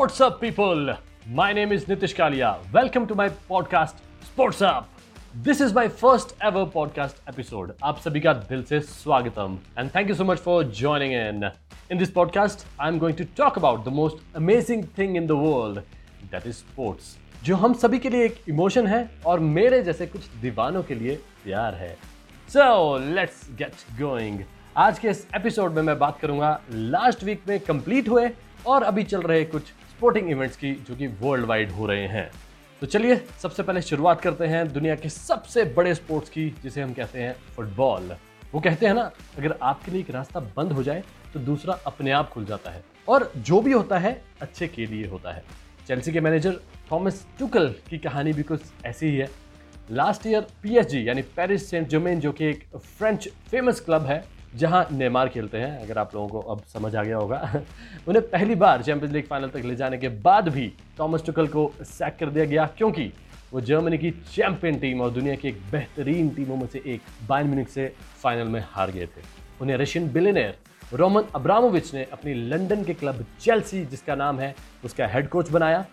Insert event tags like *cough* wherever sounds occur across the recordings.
Sports up people my name is Nitish Kalia welcome to my podcast sports up this is my first ever podcast episode आप सभी का दिल से स्वागतम। And thank you so much for joining in in this podcast I am going to talk about the most amazing thing in the world that is sports जो हम सभी के लिए एक इमोशन है और मेरे जैसे कुछ दीवानों के लिए प्यार है। सो लेट्स गेट गोइंग आज के इस एपिसोड में मैं बात करूँगा लास्ट वीक में कंप्लीट हुए और अभी चल रहे कुछ स्पोर्टिंग इवेंट्स की, जो कि वर्ल्ड वाइड हो रहे हैं। तो चलिए, सबसे पहले शुरुआत करते हैं दुनिया के सबसे बड़े स्पोर्ट्स की, जिसे हम कहते हैं फुटबॉल वो कहते हैं ना, अगर आपके लिए एक रास्ता बंद हो जाए तो दूसरा अपने आप खुल जाता है। और जो भी होता है, अच्छे के लिए होता है। चेल्सी के मैनेजर थॉमस टुकल की कहानी भी कुछ ऐसी ही है। लास्ट ईयर पीएसजी यानी पेरिस सेंट जोमेन जो कि एक फ्रेंच फ़ेमस क्लब है जहाँ नेमार खेलते हैं, अगर आप लोगों को अब समझ आ गया होगा। *laughs* उन्हें पहली बार चैंपियंस लीग फाइनल तक ले जाने के बाद भी थॉमस टुकल को सैक कर दिया गया, क्योंकि वो जर्मनी की चैंपियन टीम और दुनिया की एक बेहतरीन टीमों में से एक बायन म्यूनिख से फाइनल में हार गए थे। उन्हें रशियन बिलेनियर रोमन अब्रामोविच ने अपनी लंदन के क्लब चेल्सी जिसका नाम है, उसका हेड कोच बनाया।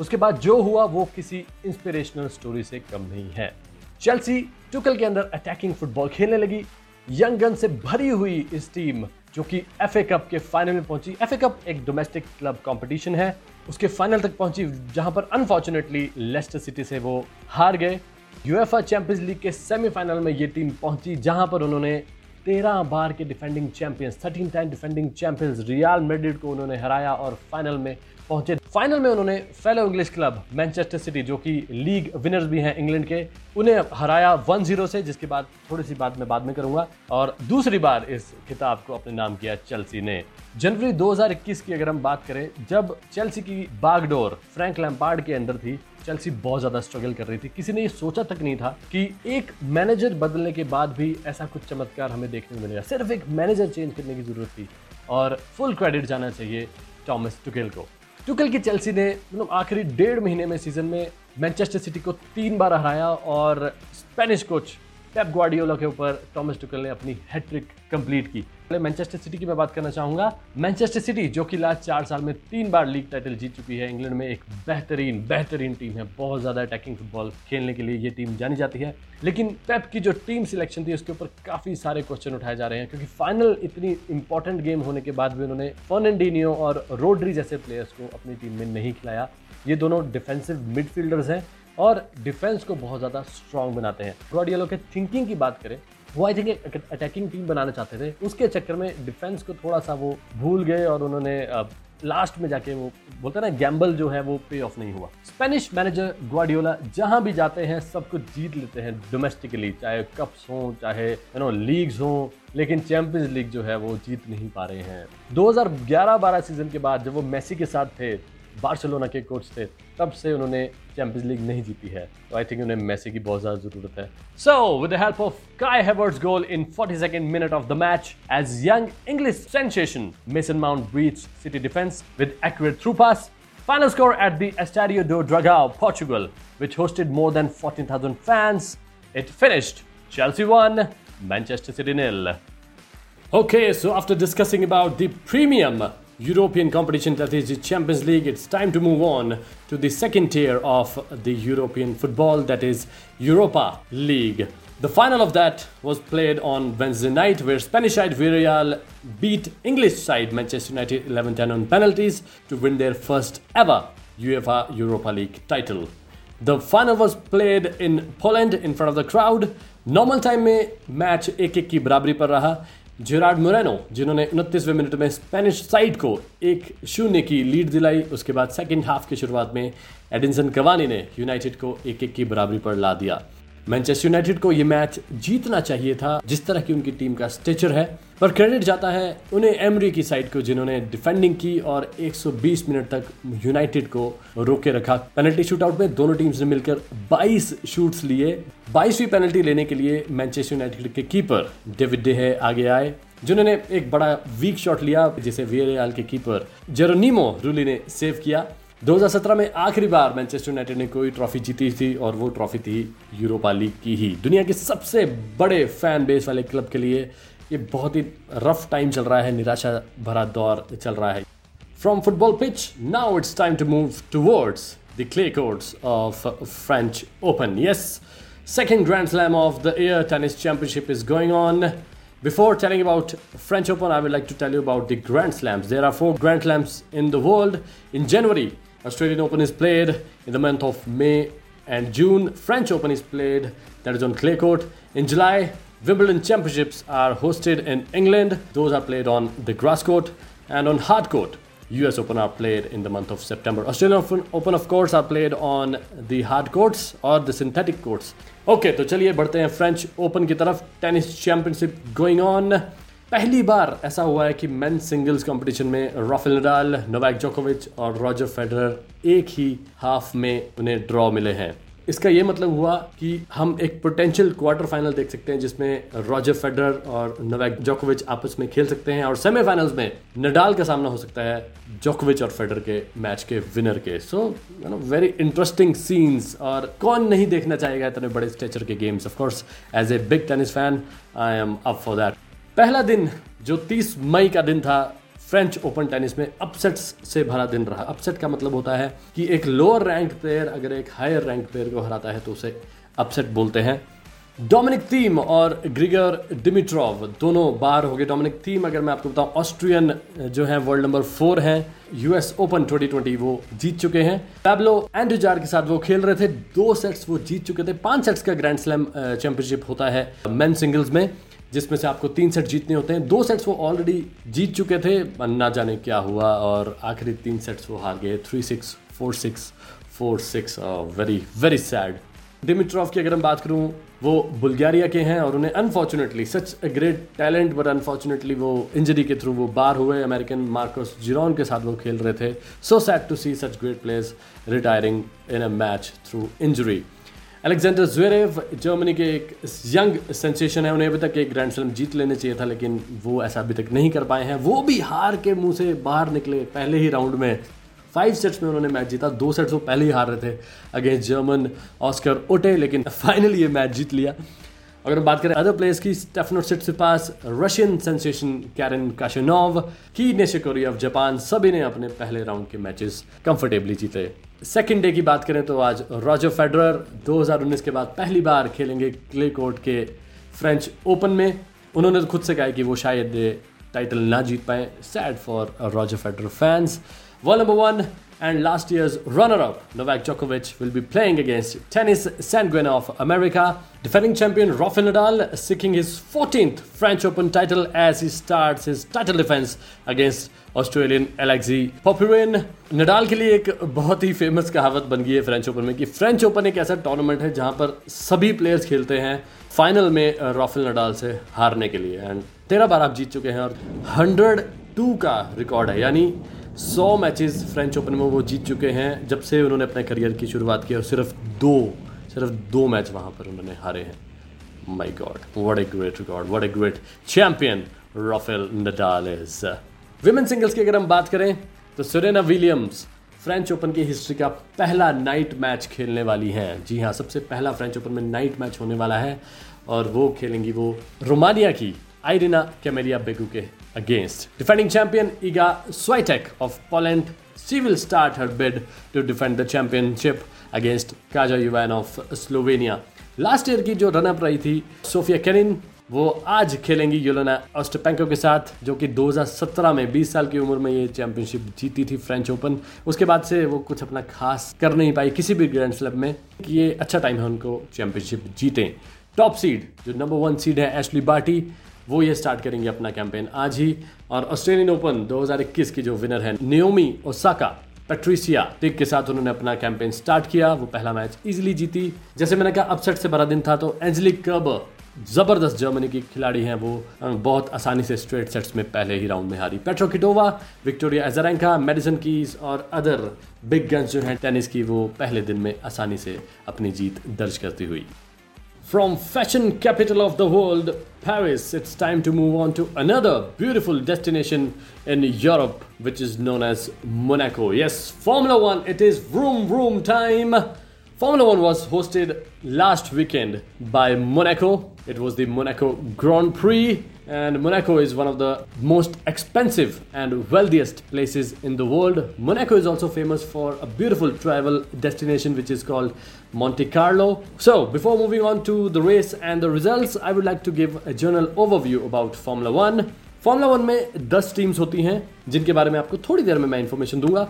उसके बाद जो हुआ, वो किसी इंस्पिरेशनल स्टोरी से कम नहीं है। चेल्सी टुकल के अंदर अटैकिंग फुटबॉल खेलने लगी। यंग गन से भरी हुई इस टीम, जो कि एफए कप के फाइनल में पहुँची। एफए कप एक डोमेस्टिक क्लब कंपटीशन है। उसके फाइनल तक पहुँची, जहाँ पर अनफॉर्चुनेटली लेस्टर सिटी से वो हार गए। यूएफए चैंपियंस लीग के सेमीफाइनल में ये टीम पहुँची, जहाँ पर उन्होंने तेरह बार के defending champions thirteen time defending champions Real Madrid को उन्होंने हराया और फाइनल में पहुँचे। फाइनल में उन्होंने fellow English club Manchester City जो कि लीग विनर्स भी हैं इंग्लैंड के, उन्हें हराया 1-0 से, जिसके बाद थोड़ी सी बात मैं बाद में करूँगा। और दूसरी बार इस खिताब को अपने नाम किया चेल्सी ने। जनवरी 2021 की अगर हम बात करें, जब चेल्सी की बागडोर फ्रैंक लैम्पार्ड के अंदर थी चेल्सी बहुत ज़्यादा स्ट्रगल कर रही थी। किसी ने ये सोचा तक नहीं था कि एक मैनेजर बदलने के बाद भी ऐसा कुछ चमत्कार हमें देखने को मिलेगा। सिर्फ़ एक मैनेजर चेंज करने की ज़रूरत थी और फुल क्रेडिट जाना चाहिए टॉमस टुकेल को। टुकेल की चेल्सी ने मतलब आखिरी डेढ़ महीने में सीज़न में मैनचेस्टर सिटी को तीन बार हराया और स्पेनिश कोच पेप ग्वाडियोला के ऊपर टॉमस टुकेल ने अपनी हैट्रिक कंप्लीट की। पहले मैनचेस्टर सिटी की मैं बात करना चाहूँगा। मैनचेस्टर सिटी जो कि लास्ट चार साल में तीन बार लीग टाइटल जीत चुकी है, इंग्लैंड में एक बेहतरीन बेहतरीन टीम है। बहुत ज़्यादा अटैकिंग फुटबॉल खेलने के लिए ये टीम जानी जाती है। लेकिन पेप की जो टीम सिलेक्शन थी, उसके ऊपर काफ़ी सारे क्वेश्चन उठाए जा रहे हैं, क्योंकि फाइनल इतनी इंपॉर्टेंट गेम होने के बाद भी उन्होंने फर्नडिनियो और रोड्री जैसे प्लेयर्स को अपनी टीम में नहीं खिलाया। ये दोनों डिफेंसिव मिडफील्डर्स हैं और डिफेंस को बहुत ज़्यादा स्ट्रांग बनाते हैं। ग्वाडियोलो के थिंकिंग की बात करें वो आई थिंक एक अटैकिंग टीम बनाना चाहते थे। उसके चक्कर में डिफेंस को थोड़ा सा वो भूल गए और उन्होंने लास्ट में जाके वो बोलते हैं ना गैम्बल जो है वो पे ऑफ़ नहीं हुआ। स्पेनिश मैनेजर ग्वाडियोला जहाँ भी जाते हैं, सब कुछ जीत लेते हैं डोमेस्टिकली चाहे कप्स हों, चाहे यू नो लीग्स हों, लेकिन चैंपियंस लीग जो है वो जीत नहीं पा रहे हैं। 2011-12 सीज़न के बाद जब वो मेसी के साथ थे बार्सिलोना के कोच थे, तब से उन्होंने चैंपियंस लीग नहीं जीती है। तो आई थिंक उन्हें मैसी की बहुत ज़्यादा ज़रूरत है। सो with help of Kai Havertz goal in 42nd minute of the match as young English sensation Mason Mount breach City defence with accurate through pass final score at the Estadio do Dragao Portugal which hosted more than 14000 fans it finished Chelsea one Manchester City nil okay so after discussing about the premium European competition that is the Champions League. It's time to move on to the second tier of the European football that is Europa League. The final of that was played on Wednesday night where Spanish side Villarreal beat English side Manchester United 11-10 on penalties to win their first ever UEFA Europa League title. The final was played in Poland in front of the crowd. Normal time में match एक एक की बराबरी पर रहा Gerrard Moreno जिन्होंने उनतीसवें minute में स्पेनिश साइड को एक शून्य की लीड दिलाई, उसके बाद सेकेंड हाफ़ की शुरुआत में एडिनसन कवानी ने यूनाइटेड को एक एक की बराबरी पर ला दिया। मैनचेस्टर यूनाइटेड को यह मैच जीतना चाहिए था, जिस तरह की उनकी टीम का स्टेचर है। पर क्रेडिट जाता है उन्हें एमरी की साइड को, जिन्होंने डिफेंडिंग की और 120 मिनट तक यूनाइटेड को रोके रखा। पेनल्टी शूटआउट में दोनों टीम्स ने मिलकर 22 शूट्स लिए। 22वीं पेनल्टी लेने के लिए मैनचेस्टर यूनाइटेड के कीपर डेविड डे है आगे आए जिन्होंने एक बड़ा वीक शॉट लिया जिसे वीरेल के कीपर जेरोनीमो रूली ने सेव किया। 2017 में आखिरी बार मैनचेस्टर यूनाइटेड ने कोई ट्रॉफी जीती थी और वो ट्रॉफी थी यूरोपा लीग की ही। दुनिया के सबसे बड़े फ़ैन बेस वाले क्लब के लिए ये बहुत ही रफ टाइम चल रहा है निराशा भरा दौर चल रहा है। From football pitch now it's time to move towards the clay courts of French Open. Yes, second Grand Slam of the year tennis championship is going on. Before telling about French Open, I would like to tell you about the Grand Slams. There are four Grand Slams in the world. In January, Australian Open is played. In the month of May and June, French Open is played. That is on clay court. In July, Wimbledon Championships are hosted in England. Those are played on the grass court and on hard court. US Open are played in the month of September. Australian Open, of course, are played on the hard courts or the synthetic courts. okay, तो चलिए बढ़ते हैं French Open की तरफ़ tennis championship going on पहली बार ऐसा हुआ है कि मेन सिंगल्स कंपटीशन में राफेल नडाल नोवैक जोकोविच और रॉजर फेडरर एक ही हाफ़ में उन्हें ड्रॉ मिले हैं इसका ये मतलब हुआ कि हम एक पोटेंशियल क्वार्टर फाइनल देख सकते हैं, जिसमें रॉजर फेडरर और नोवैक जोकोविच आपस में खेल सकते हैं और सेमीफाइनल्स में नडाल का सामना हो सकता है जोकोविच और फेडर के मैच के विनर के। So you know very interesting scenes और कौन नहीं देखना चाहेगा इतने बड़े स्टेचर के games of course as a big tennis fan I am up for that पहला दिन, जो 30 मई का दिन था फ्रेंच ओपन टेनिस में अपसेट्स से भरा दिन रहा। अपसेट का मतलब होता है कि एक लोअर रैंक प्लेयर अगर एक हायर रैंक प्लेयर को हराता है तो उसे अपसेट बोलते हैं। डोमिनिक थीम और ग्रिगर डिमिट्रॉव दोनों बार हो गए। डोमिनिक थीम अगर मैं आपको बताऊँ ऑस्ट्रियन जो है वर्ल्ड नंबर फोर है। यूएस ओपन 2020 वो जीत चुके हैं। पैब्लो एंडुजार के साथ वो खेल रहे थे। दो सेट्स वो जीत चुके थे। पाँच सेट्स का ग्रैंड स्लैम चैंपियनशिप होता है। मेन सिंगल्स में। जिसमें से आपको तीन सेट जीतने होते हैं। दो सेट्स वो ऑलरेडी जीत चुके थे, ना जाने क्या हुआ, और आखिरी तीन सेट्स वो हार गए। Three six four six four six very very sad Dimitrov की अगर हम बात करूँ, वो बुल्गारिया के हैं और उन्हें unfortunately such a great talent but unfortunately वो इंजरी के थ्रू वो बार हुए। अमेरिकन मार्कोस जिरोन के साथ वो खेल रहे थे। So sad to see such great players retiring in a match through injury Alexander Zverev Germany के एक यंग सेंसेशन है, उन्हें अभी तक एक ग्रैंड स्लैम जीत लेने चाहिए था, लेकिन वो ऐसा अभी तक नहीं कर पाए हैं। वो भी हार के मुँह से बाहर निकले पहले ही राउंड में। फाइव सेट्स में उन्होंने मैच जीता, दो सेट्स वो पहले ही हार रहे थे अगेंस्ट जर्मन ऑस्कर ओटे लेकिन फाइनली ये मैच जीत लिया। अगर हम बात करें अदर प्लेयर्स की स्टेफनो पास रशियन सेंसेशन कैरन काशनोव की नेशिकोरी ऑफ़ जापान सभी ने अपने पहले राउंड के मैचेस कंफर्टेबली जीते। सेकेंड डे की बात करें तो आज रॉजर फेडरर 2019 के बाद पहली बार खेलेंगे क्ले कोर्ट के फ्रेंच ओपन में। उन्होंने तो खुद से कहा कि वो शायद टाइटल ना जीत पाए। Sad for Roger Federer fans world number one and last year's runner-up Novak Djokovic will be playing against tennis sanguine of America. Defending champion Rafael Nadal seeking his 14th French Open title as he starts his title defense against Australian Alexei Popyrin Nadal के लिए एक बहुत ही famous कहावत बन गई है French Open में कि फ्रेंच ओपन एक ऐसा टूर्नामेंट है जहाँ पर सभी प्लेयर्स खेलते हैं फाइनल में राफेल नडाल से हारने के लिए एंड तेरह बार आप जीत चुके हैं और हंड्रेड टू का रिकॉर्ड है यानी सौ मैचेस फ्रेंच ओपन में वो जीत चुके हैं जब से उन्होंने अपने करियर की शुरुआत की और सिर्फ़ दो सिर्फ़ दो मैच वहाँ पर उन्होंने हारे हैं। My god what a great record what a great champion Rafael Nadal is women singles की अगर हम बात करें तो सुरेना विलियम्स फ्रेंच ओपन की हिस्ट्री का पहला नाइट मैच खेलने वाली हैं। जी हाँ सबसे पहला फ्रेंच ओपन में नाइट मैच होने वाला है और वो खेलेंगी वो रोमानिया की कैमेलिया बेगू के against. Defending champion Iga Swiatek of Poland, she will start her bid to defend the championship against Kaja Yuvan of Slovenia. Last year की जो रनअप रही थी सोफिया कैनिन वो आज खेलेंगी योलोना ऑस्टपेंको के साथ जो कि 2017 में 20 साल की उम्र में ये चैंपियनशिप जीती थी फ्रेंच ओपन उसके बाद से वो कुछ अपना खास कर नहीं पाई किसी भी ग्रैंड स्लैब में कि ये अच्छा टाइम है उनको चैंपियनशिप जीतें टॉप सीड जो नंबर वन सीड है एशली बार्टी वो ये स्टार्ट करेंगे अपना कैंपेन आज ही और ऑस्ट्रेलियन ओपन 2021 की जो विनर है नियोमी ओसाका पेट्रिसिया टिक के साथ उन्होंने अपना कैंपेन स्टार्ट किया। वो पहला मैच इजीली जीती। जैसे मैंने कहा अपसेट से भरा दिन था तो एंजलिक कर्बर ज़बरदस्त जर्मनी की खिलाड़ी हैं वो। बहुत आसानी से स्ट्रेट सेट्स में पहले ही राउंड में हारी। Petra Kvitova Victoria Azarenka Madison Keys और अदर बिग गन्स जो हैं टेनिस की वो पहले दिन में आसानी से अपनी जीत दर्ज करती हुई। From fashion capital of the world, Paris, it's time to move on to another beautiful destination in Europe, which is known as Monaco. Yes, Formula One, it is vroom vroom time. Formula One was hosted last weekend by Monaco. It was the Monaco Grand Prix. and Monaco is one of the most expensive and wealthiest places in the world. Monaco is also famous for a beautiful travel destination which is called Monte Carlo. So, before moving on to the race and the results, I would like to give a general overview about Formula 1. Formula One में 10 teams होती हैं जिनके बारे में आपको थोड़ी देर में मैं इंफॉर्मेशन दूंगा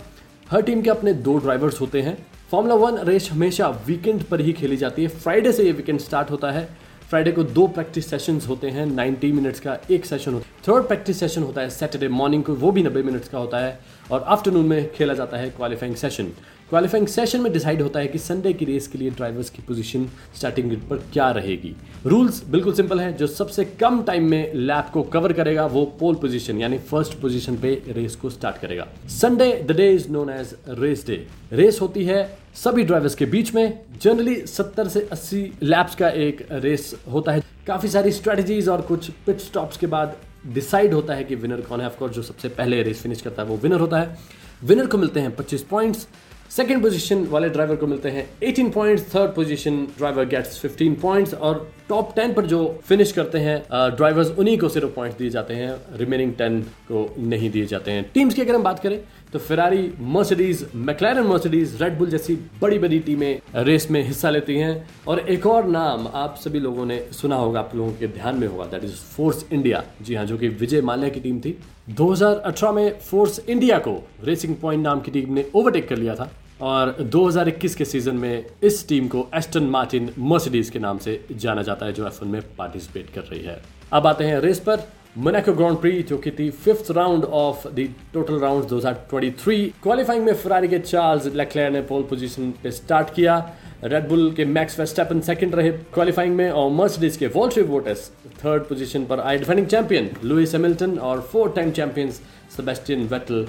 हर टीम के अपने दो ड्राइवर्स होते हैं फॉर्मूला वन रेस हमेशा वीकेंड पर ही खेली जाती है फ्राइडे से ये वीकेंड स्टार्ट होता है फ्राइडे को दो प्रैक्टिस सेशंस होते हैं 90 मिनट्स का एक सेशन होता है। थर्ड प्रैक्टिस सेशन होता है सैटरडे मॉर्निंग को, वो भी 90 मिनट्स का होता है और आफ्टरनून में खेला जाता है क्वालिफाइंग सेशन क्वालिफाइंग सेशन में डिसाइड होता है कि संडे की रेस के लिए ड्राइवर्स की पोजीशन स्टार्टिंग ग्रिड पर क्या रहेगी। रूल्स बिल्कुल सिंपल है, जो सबसे कम टाइम में लैप को कवर करेगा, वो पोल पोजीशन यानी फ़र्स्ट पोजीशन पे रेस को स्टार्ट करेगा। Sunday the day is known as race day race होती है सभी ड्राइवर्स के बीच में। जनरली 70 से 80 लैप्स का एक रेस होता है। काफ़ी सारी स्ट्रेटजीज और कुछ पिट स्टॉप्स के बाद डिसाइड होता है कि विनर कौन है। ऑफकोर्स जो सबसे पहले रेस फिनिश करता है, वो विनर होता है। विनर को मिलते हैं 25 पॉइंट्स सेकेंड पोजिशन वाले ड्राइवर को मिलते हैं। 18 points third position driver gets 15 points और टॉप 10 पर जो फिनिश करते हैं ड्राइवर्स उन्हीं को सिर्फ़ पॉइंट्स दिए जाते हैं। रिमेनिंग 10 को नहीं दिए जाते हैं। टीम्स की अगर हम बात करें तो Ferrari Mercedes McLaren Mercedes Red Bull जैसी बड़ी बड़ी टीमें रेस में हिस्सा लेती हैं। और एक और नाम आप सभी लोगों ने सुना होगा, आप लोगों के ध्यान में होगा दैट इज़ फोर्स इंडिया जी हाँ जो कि विजय माल्या की टीम थी। 2018 में फोर्स इंडिया को रेसिंग पॉइंट नाम की टीम ने ओवरटेक कर लिया था। और 2021 के सीज़न में इस टीम को एस्टन मार्टिन मर्सिडीज के नाम से जाना जाता है, जो एफ़ में पार्टिसिपेट कर रही है। अब आते हैं रेस पर। मोनाको ग्रांड प्री जो कि थी fifth round of the total round 2023 qualifying में फरारी के चार्ल्स लेक्लेयर ने पोल पोजीशन पे स्टार्ट किया। रेडबुल के मैक्स वेस्टेपन सेकंड रहे क्वालिफाइंग में और मर्सिडीज के वॉल्ट्री वोटस थर्ड पोजीशन पर आए डिफेंडिंग चैंपियन लुइस हैमिल्टन और four time champions Sebastian Vettel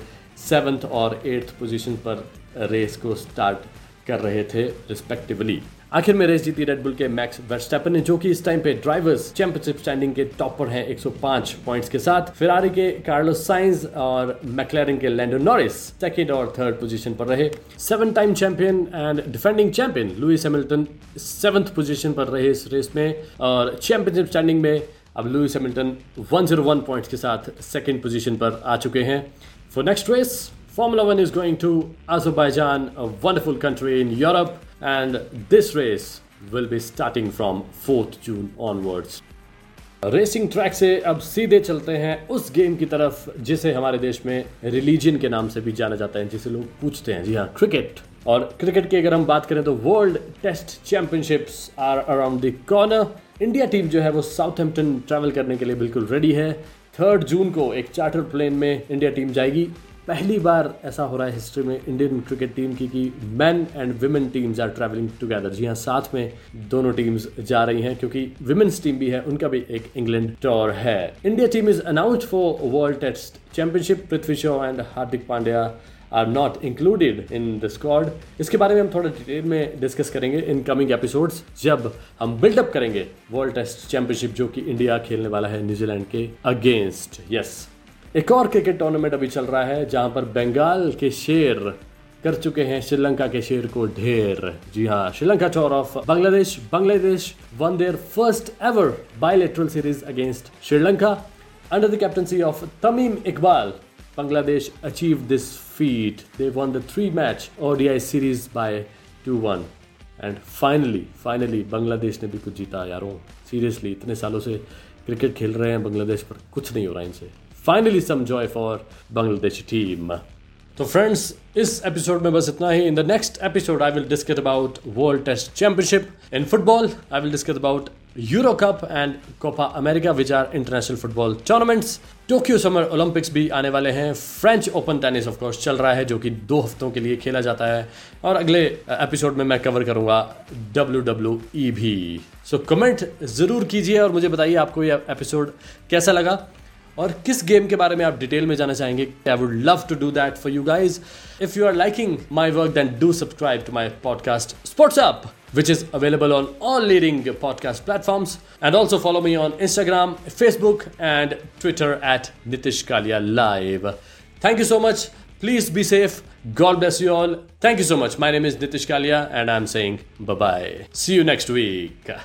seventh और एट्थ पोजीशन पर रेस को स्टार्ट कर रहे थे रिस्पेक्टिवली आखिर में रेस जीती रेडबुल के मैक्स वर्स्टेपन ने, जो कि इस टाइम पे ड्राइवर्स चैंपियनशिप स्टैंडिंग के टॉप पर हैं 105 पॉइंट्स के साथ। फिरारी के कार्लोस साइंस और मैक्लेरिन के लैंडो नॉरिस सेकंड और थर्ड पोजीशन पर रहे। Seven time champion and defending champion Lewis Hamilton seventh position पर रहे इस रेस में। और चैंपियनशिप स्टैंडिंग में अब लुइस हैमिल्टन 101 पॉइंट्स के साथ सेकेंड पोजीशन पर आ चुके हैं। For next race Formula One is going to Azerbaijan, a wonderful country in Europe, and this race will be starting from 4th June onwards. Racing track से अब सीधे चलते हैं उस गेम की तरफ़ जिसे हमारे देश में रिलीजन के नाम से भी जाना जाता है जिसे लोग पूछते हैं। जी हाँ क्रिकेट और क्रिकेट की अगर हम बात करें तो world test championships are around the corner India team जो है वो साउथहैम्पटन ट्रैवल करने के लिए बिल्कुल रेडी है। थर्ड जून को एक चार्टर प्लेन में इंडिया टीम जाएगी। पहली बार ऐसा हो रहा है हिस्ट्री में इंडियन क्रिकेट टीम की कि men and women teams are travelling together जी हाँ साथ में दोनों टीम्स जा रही हैं क्योंकि वुमेन्स टीम भी है, उनका भी एक इंग्लैंड टूर है। India team is announce for world test championship Prithvi Shaw and Hardik Pandya are not included in the squad इसके बारे में हम थोड़ा डिटेल में डिस्कस करेंगे इन कमिंग एपिसोड्स जब हम बिल्डअप करेंगे वर्ल्ड टेस्ट चैंपियनशिप जो कि इंडिया खेलने वाला है न्यूजीलैंड के अगेंस्ट यस एक और क्रिकेट टूर्नामेंट अभी चल रहा है, जहाँ पर बंगाल के शेर कर चुके हैं, श्रीलंका के शेर को ढेर। जी हाँ Sri Lanka tour of Bangladesh Bangladesh won their first ever bilateral series against Sri Lanka. Under the captaincy of Tamim Iqbal Bangladesh achieve this feat they three match ODI series by two one and finally finally Bangladesh ने भी कुछ जीता, यारों। Seriously इतने सालों से cricket खेल रहे हैं, बांग्लादेश पर कुछ नहीं हो रहा इनसे। Finally some joy for Bangladeshi team तो फ्रेंड्स इस एपिसोड में बस इतना ही in the next episode I will discuss about world test championship in football I will discuss about Euro cup and Copa America which are international football tournaments Tokyo summer Olympics भी आने वाले हैं. French Open tennis of course चल रहा है, जो कि दो हफ्तों के लिए खेला जाता है. और अगले एपिसोड में मैं कवर करूँगा डब्ल्यू डब्ल्यू ई भी. सो कमेंट ज़रूर कीजिए और मुझे बताइए आपको ये एपिसोड कैसा लगा. और किस गेम के बारे में आप डिटेल में जाना चाहेंगे I would love to do that for you guys if you are liking my work then do subscribe to my podcast sports up which is available on all leading podcast platforms. And also follow me on Instagram, Facebook, and Twitter at Nitish Kalia Live. Thank you so much. Please be safe. God bless you all. Thank you so much. My name is Nitish Kalia, and I'm saying bye bye. See you next week.